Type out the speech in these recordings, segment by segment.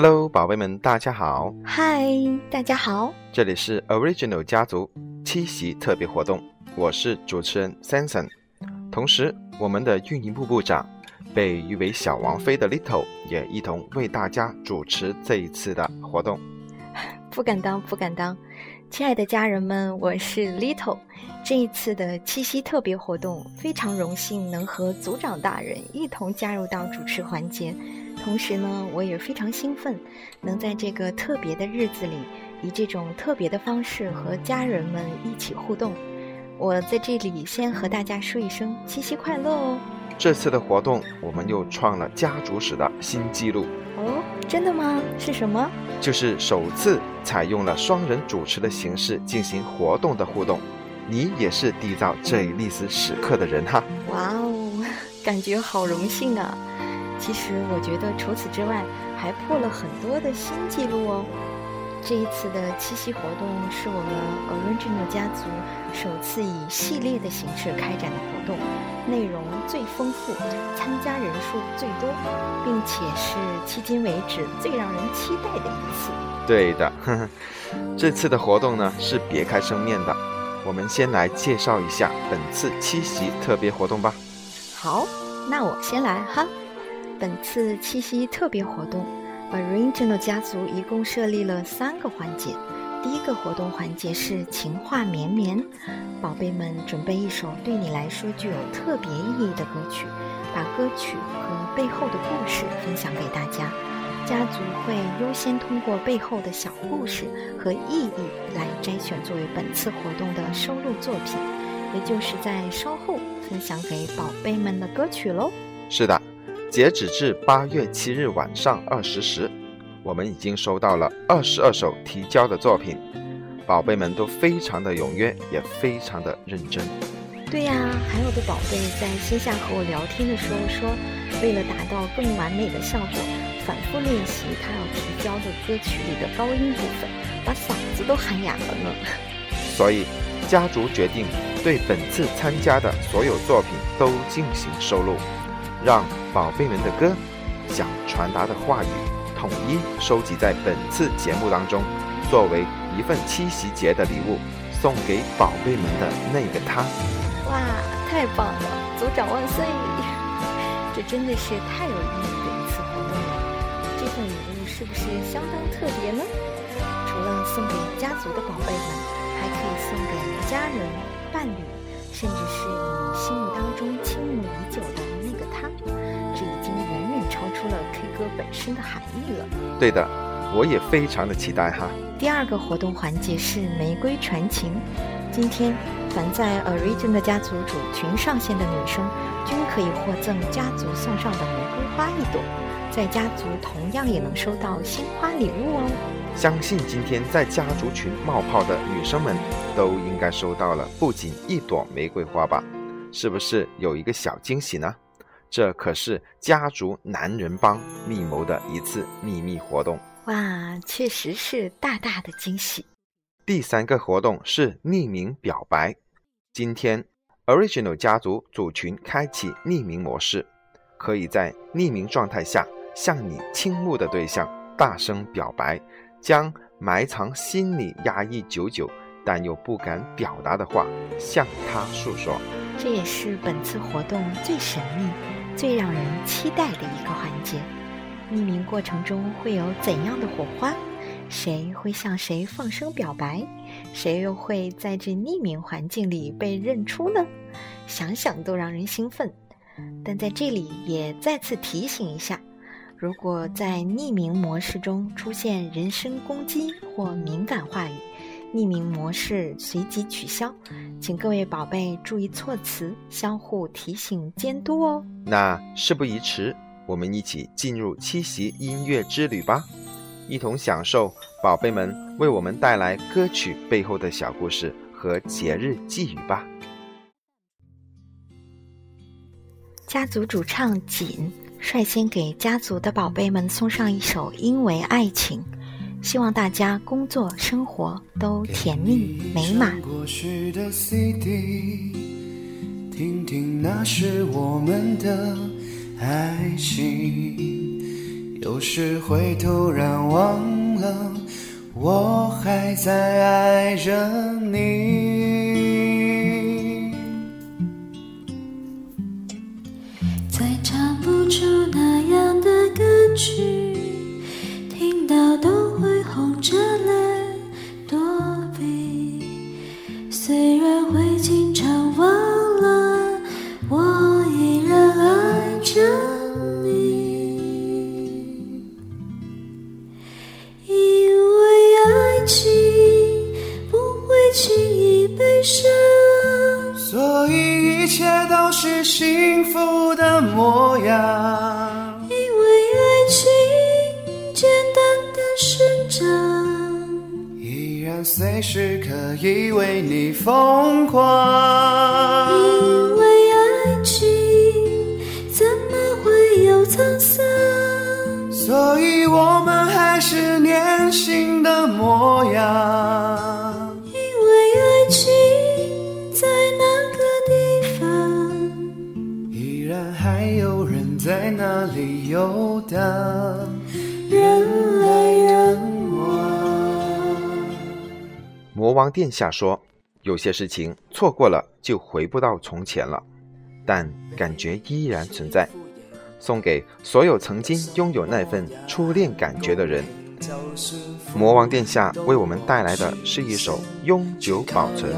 Hello，宝贝们，大家好！嗨，大家好！这里是 Original 家族七夕特别活动，我是主持人 s a n s o n 同时我们的运营部部长，被誉为小王妃的 Little 也一同为大家主持这一次的活动。不敢当，不敢当！亲爱的家人们，我是 Little，这一次的七夕特别活动非常荣幸能和组长大人一同加入到主持环节。同时呢，我也非常兴奋，能在这个特别的日子里，以这种特别的方式和家人们一起互动。我在这里先和大家说一声七夕快乐哦！这次的活动，我们又创了家族史的新纪录哦，真的吗？是什么？就是首次采用了双人主持的形式进行活动的互动，你也是缔造这一历史时刻的人哈！哇哦，感觉好荣幸啊！其实我觉得，除此之外还破了很多的新纪录哦。这一次的七夕活动是我们 Orange 家族首次以系列的形式开展的活动，内容最丰富，参加人数最多，并且是迄今为止最让人期待的一次。对的，这次的活动呢是别开生面的。我们先来介绍一下本次七夕特别活动吧。好，那我先来哈。本次七夕特别活动，Original 家族一共设立了三个环节。第一个活动环节是情话绵绵，宝贝们准备一首对你来说具有特别意义的歌曲，把歌曲和背后的故事分享给大家。家族会优先通过背后的小故事和意义来摘选作为本次活动的收录作品，也就是在稍后分享给宝贝们的歌曲喽。是的。截止至八月七日晚上二十时，我们已经收到了二十二首提交的作品，宝贝们都非常的踊跃，也非常的认真。对呀，还有的宝贝在线下和我聊天的时候说，为了达到更完美的效果，反复练习他要提交的歌曲里的高音部分，把嗓子都喊哑了呢。所以，家族决定对本次参加的所有作品都进行收录。让宝贝们的歌，想传达的话语，统一收集在本次节目当中，作为一份七夕节的礼物，送给宝贝们的那个他。哇，太棒了！组长万岁！这真的是太有意义的一次活动了。这份礼物是不是相当特别呢？除了送给家族的宝贝们，还可以送给家人、伴侣，甚至是你心目当中倾慕已久的。这已经远远超出了 K 歌本身的含义了。对的，我也非常的期待哈。第二个活动环节是玫瑰传情。今天，凡在 Origin 的家族主群上线的女生，均可以获赠家族送上的玫瑰花一朵，在家族同样也能收到鲜花礼物哦。相信今天在家族群冒泡的女生们，都应该收到了不仅一朵玫瑰花吧？是不是有一个小惊喜呢？这可是家族男人帮密谋的一次秘密活动哇，确实是大大的惊喜。第三个活动是匿名表白，今天 Original 家族组群开启匿名模式，可以在匿名状态下向你倾慕的对象大声表白，将埋藏心里压抑久久但又不敢表达的话向他诉说。这也是本次活动最神秘。最让人期待的一个环节，匿名过程中会有怎样的火花？谁会向谁放声表白？谁又会在这匿名环境里被认出呢？想想都让人兴奋。但在这里也再次提醒一下，如果在匿名模式中出现人身攻击或敏感话语，匿名模式随即取消，请各位宝贝注意措辞，相互提醒监督哦。那事不宜迟，我们一起进入七夕音乐之旅吧，一同享受宝贝们为我们带来歌曲背后的小故事和节日寄语吧。家族主唱锦率先给家族的宝贝们送上一首《因为爱情》。希望大家工作生活都甜蜜美满过去的 cd 听听那时我们的爱情有时会突然忘了我还在爱着你再唱不出那样的歌曲躲避，虽然会经常忘了，我依然爱着你。因为爱情不会轻易悲伤，所以一切都是幸福的模样。随时可以为你疯狂，因为爱情怎么会有沧桑？所以我们还是年轻的模样。因为爱情在那个地方，依然还有人在那里游荡。魔王殿下说：“有些事情错过了就回不到从前了，但感觉依然存在。送给所有曾经拥有那份初恋感觉的人。”魔王殿下为我们带来的是一首《永久保存》。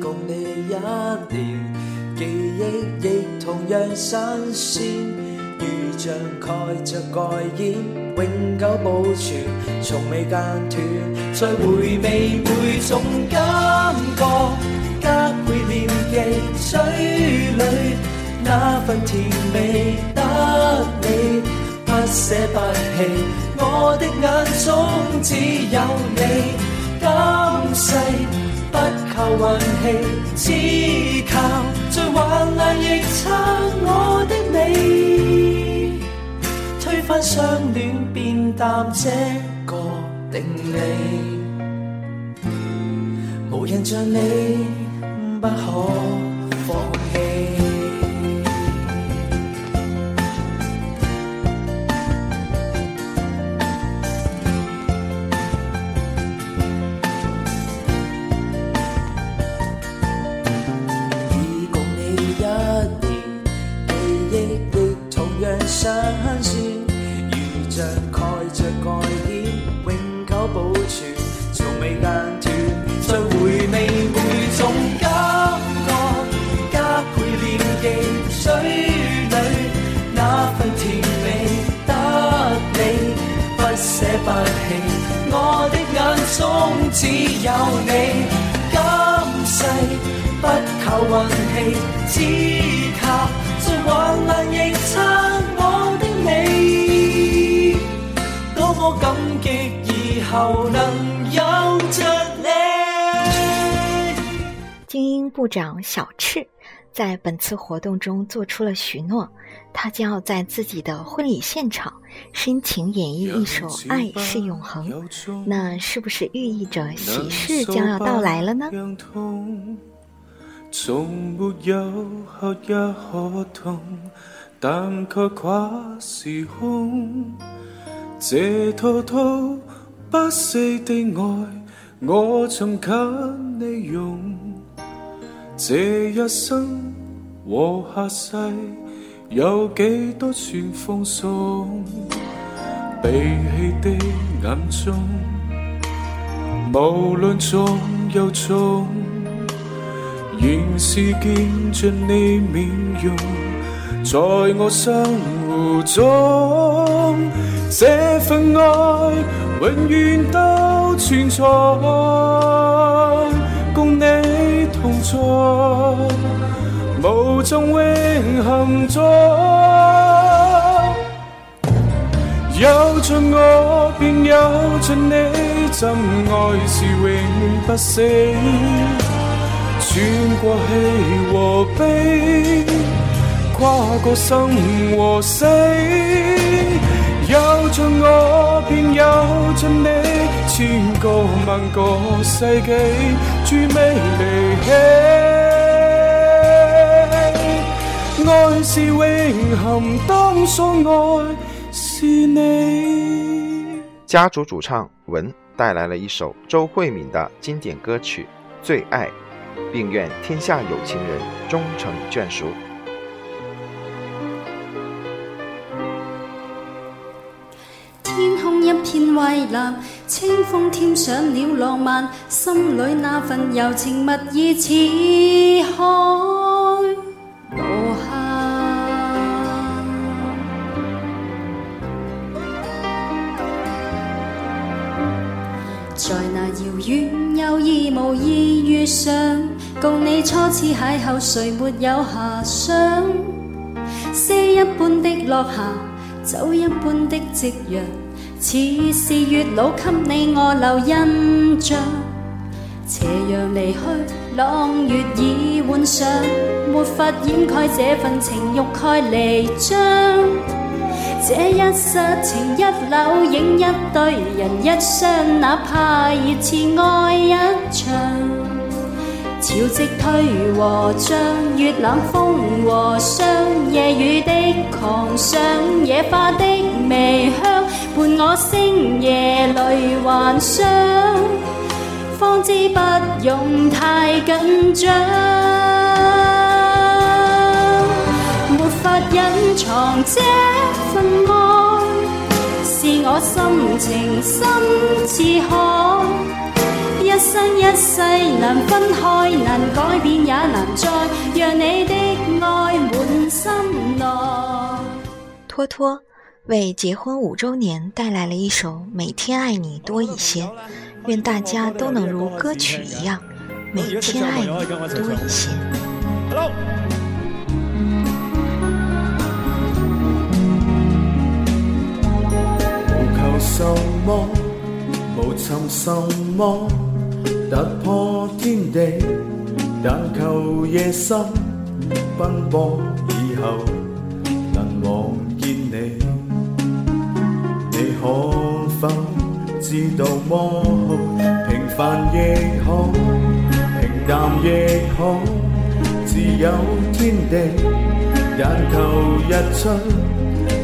共你一亦同新如像盖着盖衣永久保存，从未间断。再回味每种感觉，加倍念记。嘴里那份甜味，得你不舍不弃。我的眼中只有你，今世不靠运气，只靠最患难亦衬我的美。翻相恋变淡这个定理，无人像你不可放弃。只有你，今世不求运气，只靠最患难。亦差我的你，多么感激，以后能有着你。精英部长小赤。在本次活动中做出了许诺，他将要在自己的婚礼现场深情演绎一首《爱是永恒》。那是不是寓意着喜事将要到来了呢？不的我你用。这一生和下世，有几多算放松？悲泣的眼中，无论重又重，仍是见著你面容，在我生活中，这份爱永远都存在。痛楚，无尽永恒中，有著我便有著你，真爱是永不死，穿过喜和悲，跨过生和死。有着我便有着你千个万个世纪绝未离弃爱是永恒当所爱是你家族主唱文带来了一首周慧敏的经典歌曲最爱并愿天下有情人终成眷属蔚蓝，清风添上了浪漫，心里那份柔情蜜意似海无限。在那遥远有意无意遇上，共你初次邂逅，谁没有遐想？诗一般的落霞，酒一般的夕阳。似是月老给你我留印象，斜阳离去，朗月已换上，没法掩盖这份情欲盖弥彰。这一刹情一缕影一对人一双，哪怕热炽爱一场。潮汐退和漲，月冷風和霜，夜雨的狂想，野花的微香，伴我星夜淚還傷，方知不用太緊張。沒法隱藏這份愛，是我心情深似海。一世分改也再，你的心托托为结婚五周年带来了一首《每天爱你多一些》，愿大家都能如歌曲一样，每天爱你多一些。突破天地，但求夜深奔波以后能望见你。你可否知道吗？平凡亦可，平淡亦可，自有天地。但求日出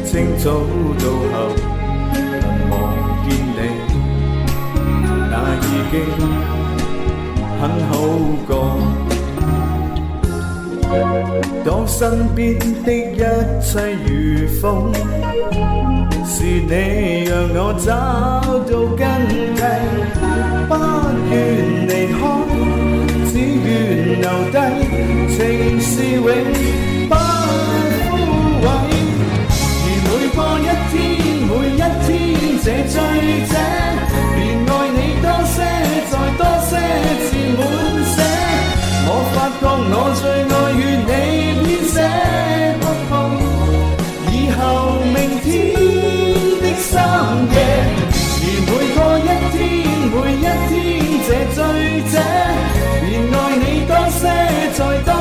清早到后能望见你。那已经。很好过，当身边的一切如风，是你让我找到根蒂，不愿离开，只愿留低情是永不枯萎。而每过一天，每一天，这醉者。我最爱与你编写碰碰，以后明天的深夜，而每个一天每一天，这醉者，愿爱你多些再多。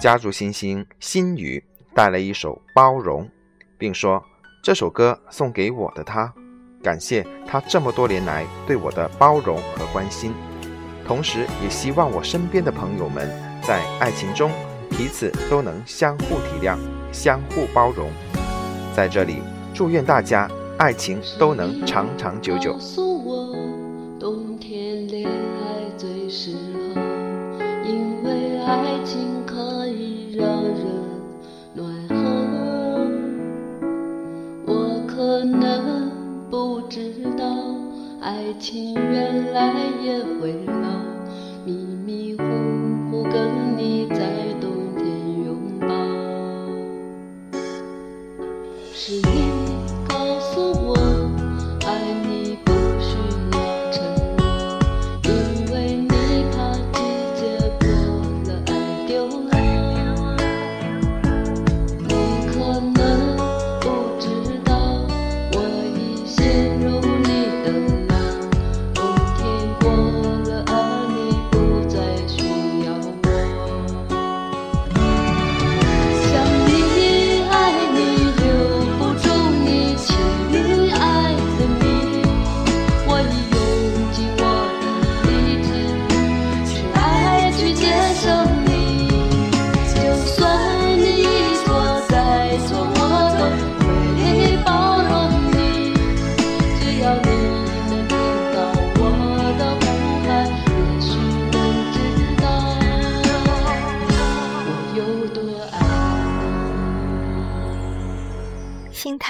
家族新星心宇带来一首《包容》，并说这首歌送给我的他，感谢他这么多年来对我的包容和关心，同时也希望我身边的朋友们在爱情中彼此都能相互体谅、相互包容。在这里，祝愿大家爱情都能长长久久。爱情。可能不知道，爱情原来也会老，迷迷糊。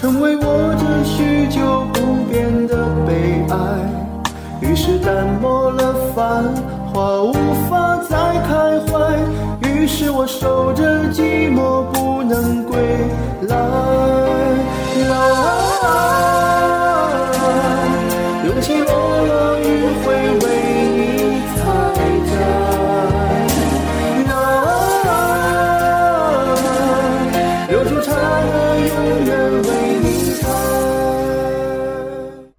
成为我这许久不变的悲哀，于是淡漠了繁华，无法再开怀，于是我守着寂寞，不能归来。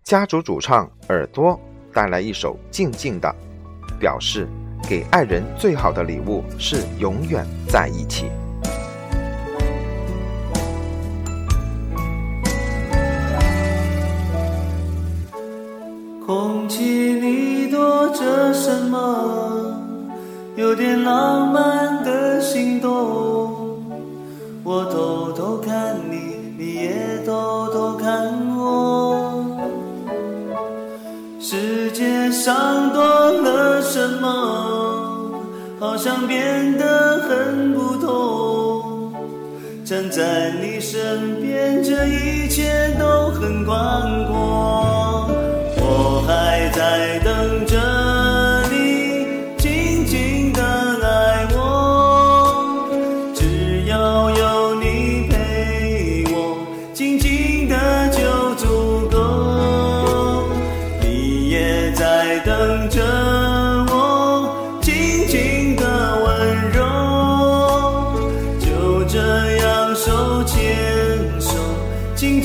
家族主唱耳朵带来一首《静静的》，表示给爱人最好的礼物是永远在一起。空气里躲着什么？有点浪漫的心动，我偷偷看你，你也偷偷看我。世界上多了什么？好像变得很不同。站在你身边，这一切都很宽阔。我还在等。等着着我，静静静静的的温柔，就这样手手，牵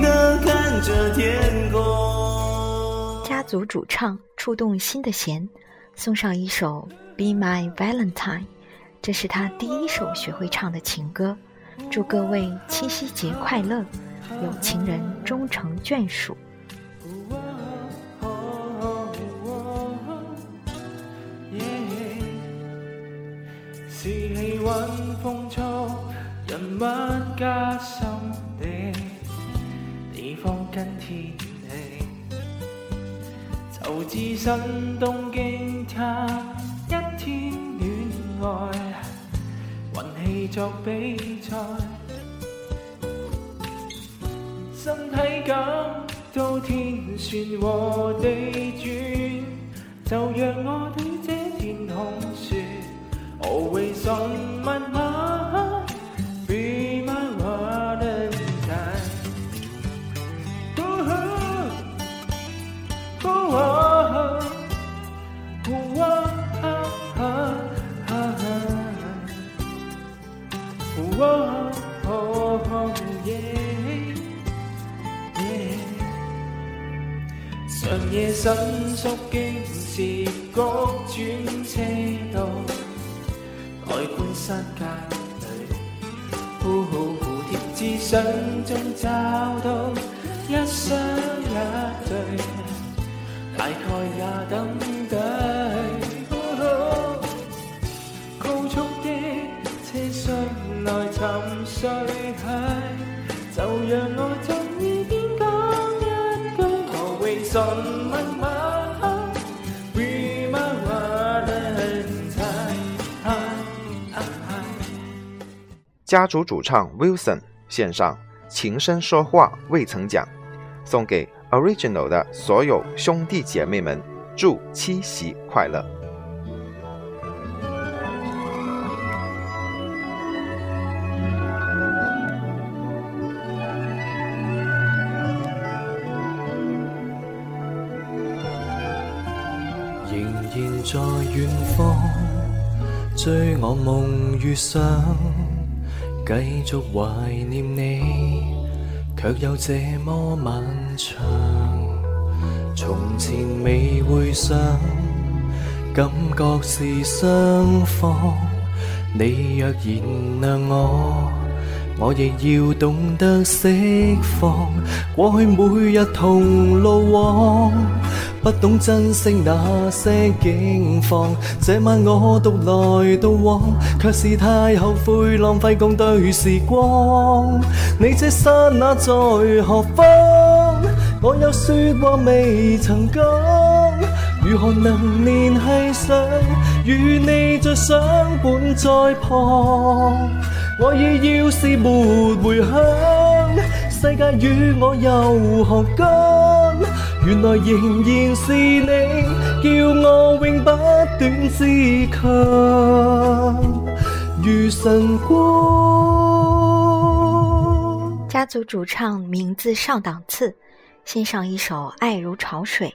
看天空。家族主唱触动心的弦，送上一首《Be My Valentine》，这是他第一首学会唱的情歌。祝各位七夕节快乐，有情人终成眷属。物加心的，你方跟天气，就置身东京谈一天恋爱，运气作比赛，身体感到天旋和地转，就让我对这天空说我会 w a y s m 身速经是觉转车道，外观世界里，蝴蝶只想中找到。家族主唱 Wilson 献上《琴声说话未曾讲》，送给 Original 的所有兄弟姐妹们，祝七夕快乐。仍然在远方追我梦与想。继续怀念你，却又这么漫长。从前未会想，感觉是双方。你若原谅我。我亦要懂得释放，过去每日同路往，不懂珍惜那些境况。这晚我独来独往，却是太后悔浪费共对时光。你这刹那在何方？我有说话未曾讲，如何能联系上？与你再相伴在旁。我已要是没回响世界与我又何干原来仍然是你叫我永不断自强如晨光家族主唱名字上档次献上一首爱如潮水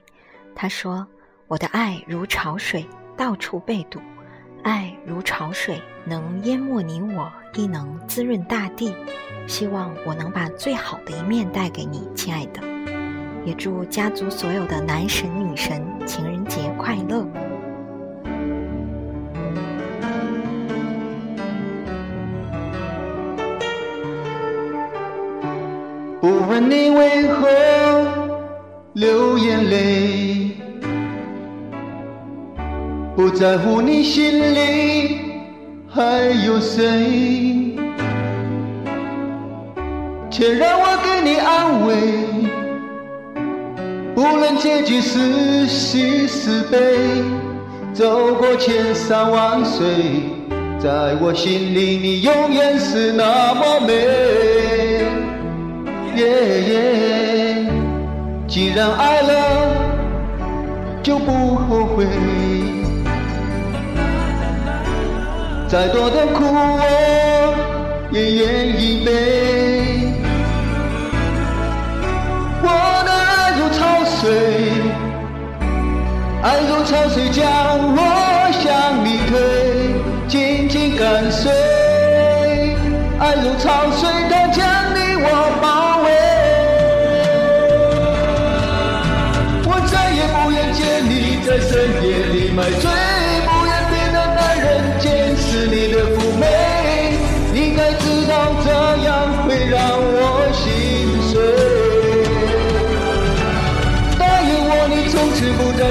他说我的爱如潮水到处被堵爱如潮水，能淹没你我，亦能滋润大地。希望我能把最好的一面带给你，亲爱的。也祝家族所有的男神女神情人节快乐。不问你为何流眼泪。不在乎你心里还有谁，却让我给你安慰。不论结局是喜是悲，走过千山万水，在我心里你永远是那么美。耶耶，既然爱了，就不后悔。再多的苦，我也愿意背。我的爱如潮水，爱如潮水将我向你推，紧紧跟随。爱如潮水，它将你我包围。我再也不愿见你在深夜里买醉。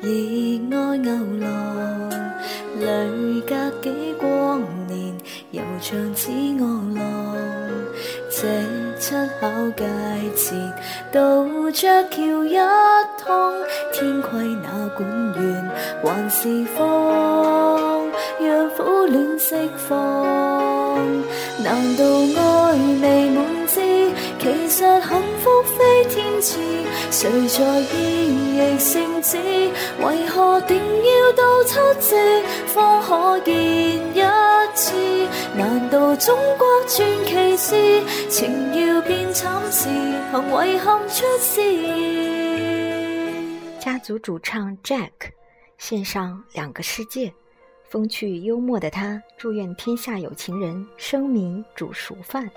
热爱牛郎，泪隔几光年，悠长似外浪。这出口界节，渡着桥一通，天规哪管远还是荒？让苦恋释放？难道爱未满是？其实幸福非天赐，谁在意？为何定要到七夕方可见一次难道中国传奇事情要变惨事行为出事家族主唱 jack 献上两个世界风趣幽默的他祝愿天下有情人生米煮熟饭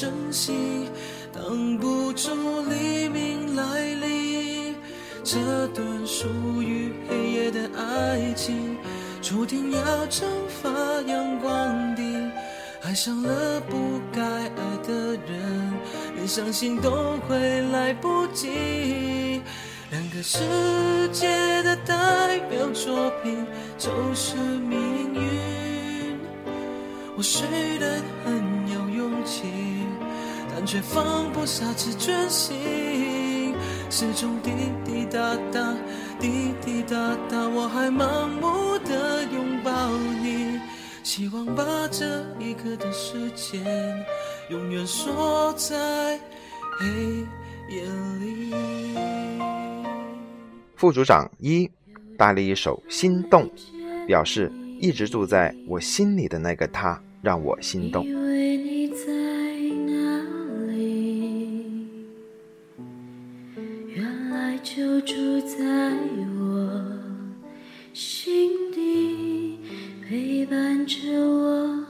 真心挡不住黎明来临，这段属于黑夜的爱情，注定要蒸发阳光的。爱上了不该爱的人，连伤心都会来不及。两个世界的代表作品，就是命运。我睡得很。却放不下自尊心，始终滴滴答答滴滴答答，我还盲目的拥抱你，希望把这一刻的时间永远锁在黑夜里副组长一，搭了一首心动，表示一直住在我心里的那个他让我心动。着我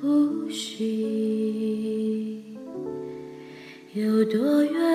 呼吸，有多远？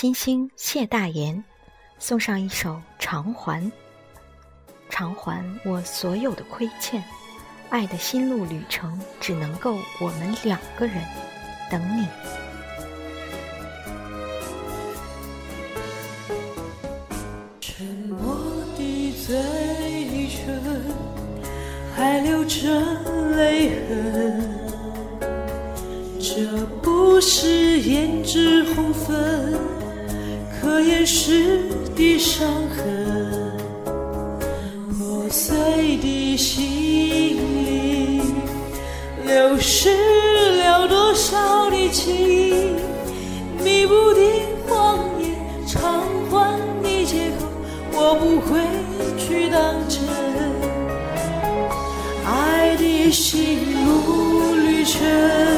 新星谢大言，送上一首《偿还》，偿还我所有的亏欠，爱的心路旅程只能够我们两个人等你。沉默的嘴唇还留着泪痕，这不是胭脂红粉。可掩饰的伤痕，破碎的心，流失了多少的情？弥补的谎言，偿还的借口，我不会去当真。爱的心路旅程。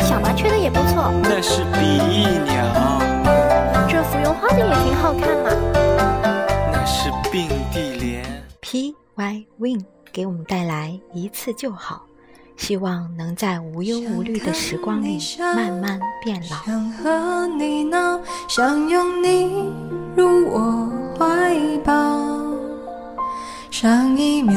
小麻雀的也不错。那是比翼鸟。这芙蓉花的也挺好看嘛。那是并蒂莲。P Y Win 给我们带来一次就好，希望能在无忧无虑的时光里慢慢变老。想和你闹，想拥你入我怀抱，上一秒。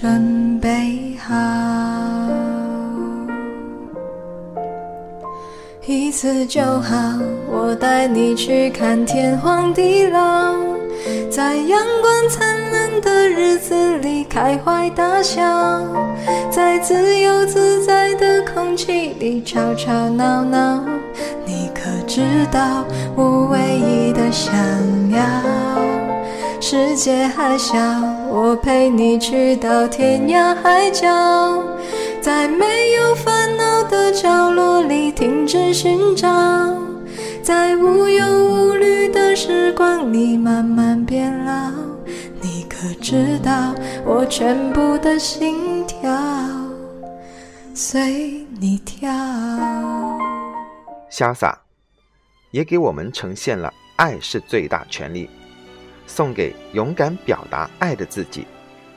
准备好，一次就好。我带你去看天荒地老，在阳光灿烂的日子里开怀大笑，在自由自在的空气里吵吵闹闹。你可知道我唯一的想要？世界还小。我陪你去到天涯海角在没有烦恼的角落里停止寻找在无忧无虑的时光里慢慢变老你可知道我全部的心跳随你跳潇洒也给我们呈现了爱是最大权利送给勇敢表达爱的自己，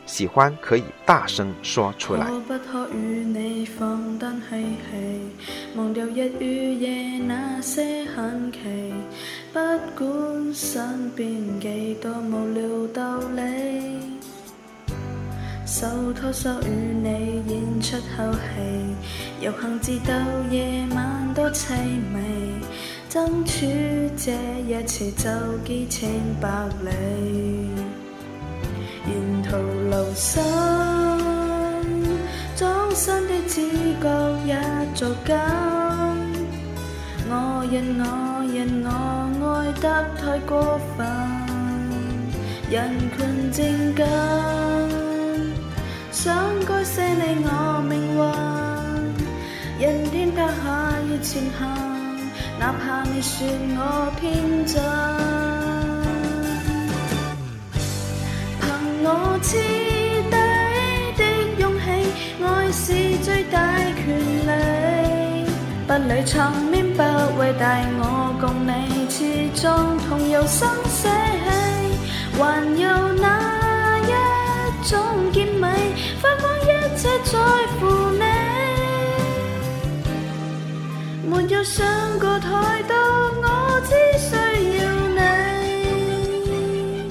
喜欢可以大声说出来。我不可与你放胆嬉戏，忘掉日与夜那些恨期，不管身边几多无聊道理，手拖手与你演出口戏，游行至到夜晚多凄美。争取这一次就寄千百里，沿途留心，终身的知觉也做紧。我认我认我爱得太过分，人群正紧，想改写你我命运，人天塌下要前行。哪怕你说我偏真。凭我彻底的勇气，爱是最大权利。不理场面不伟大，我共你始终同游生死，还。我只需要你。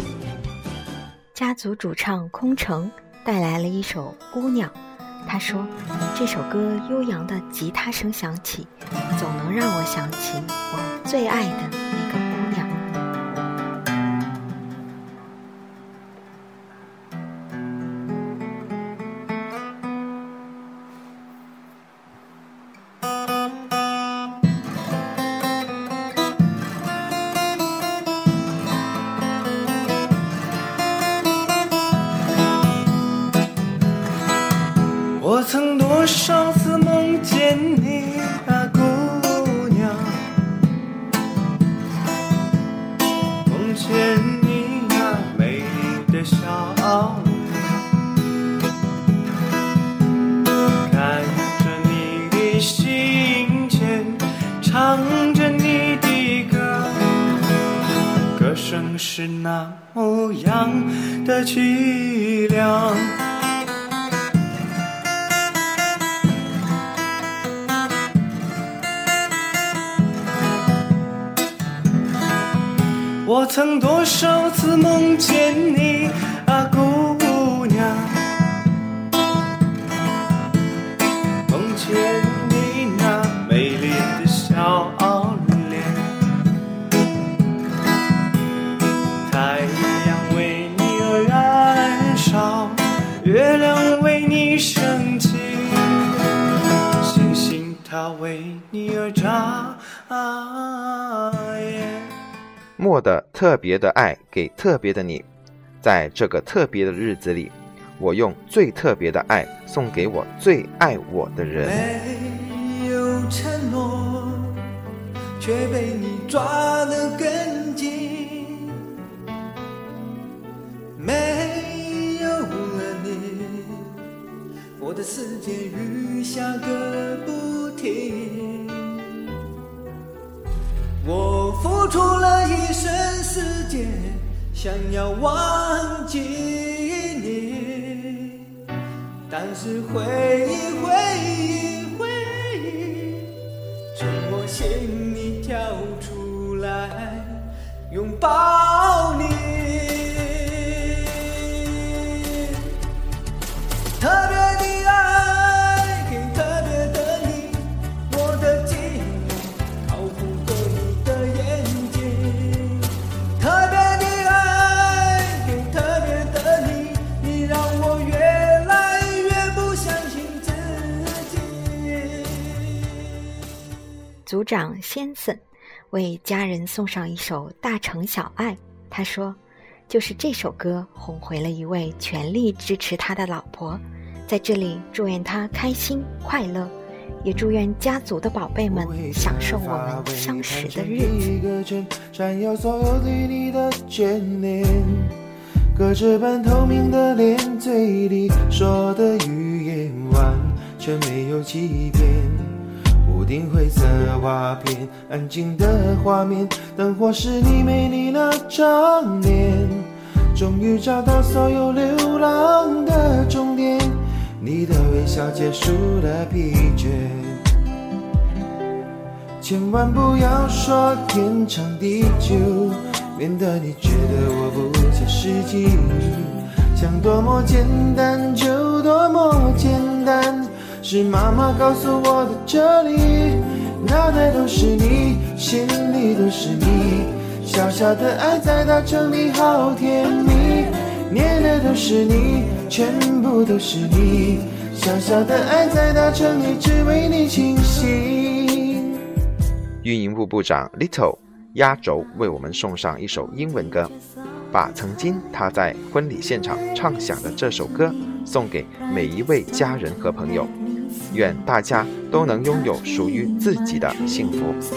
家族主唱空城带来了一首《姑娘》，他说：“这首歌悠扬的吉他声响起，总能让我想起我最爱的。”的凄凉，我曾多少次梦见你。我的特别的爱给特别的你，在这个特别的日子里，我用最特别的爱送给我最爱我的人。没有承诺，却被你抓得更紧。没有了你，我的世界雨下个不停。我付出了一生时间，想要忘记你，但是回忆，回忆，回忆，从我心里跳出来，拥抱。长先生为家人送上一首《大城小爱》，他说：“就是这首歌哄回了一位全力支持他的老婆。”在这里祝愿他开心快乐，也祝愿家族的宝贝们享受我们相识的日子。银灰色瓦片，安静的画面，灯火是你美丽那张脸。终于找到所有流浪的终点，你的微笑结束了疲倦。千万不要说天长地久，免得你觉得我不切实际。想多么简单就多么简单。是妈妈告诉我的哲理脑袋都是你心里都是你小小的爱在大城里好甜蜜念的都是你全部都是你小小的爱在大城里只为你倾心运营部部长 little 压轴为我们送上一首英文歌把曾经她在婚礼现场唱响的这首歌送给每一位家人和朋友愿大家都能拥有属于自己的幸福。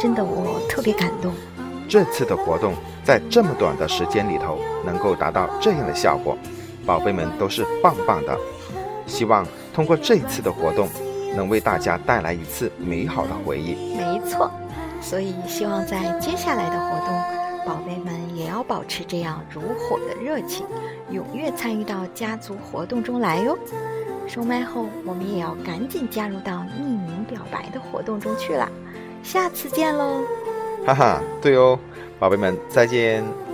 真的，我特别感动。这次的活动在这么短的时间里头能够达到这样的效果，宝贝们都是棒棒的。希望通过这次的活动，能为大家带来一次美好的回忆。没错，所以希望在接下来的活动，宝贝们也要保持这样如火的热情，踊跃参与到家族活动中来哟。收麦后，我们也要赶紧加入到匿名表白的活动中去了。下次见喽，哈哈，对哦，宝贝们再见。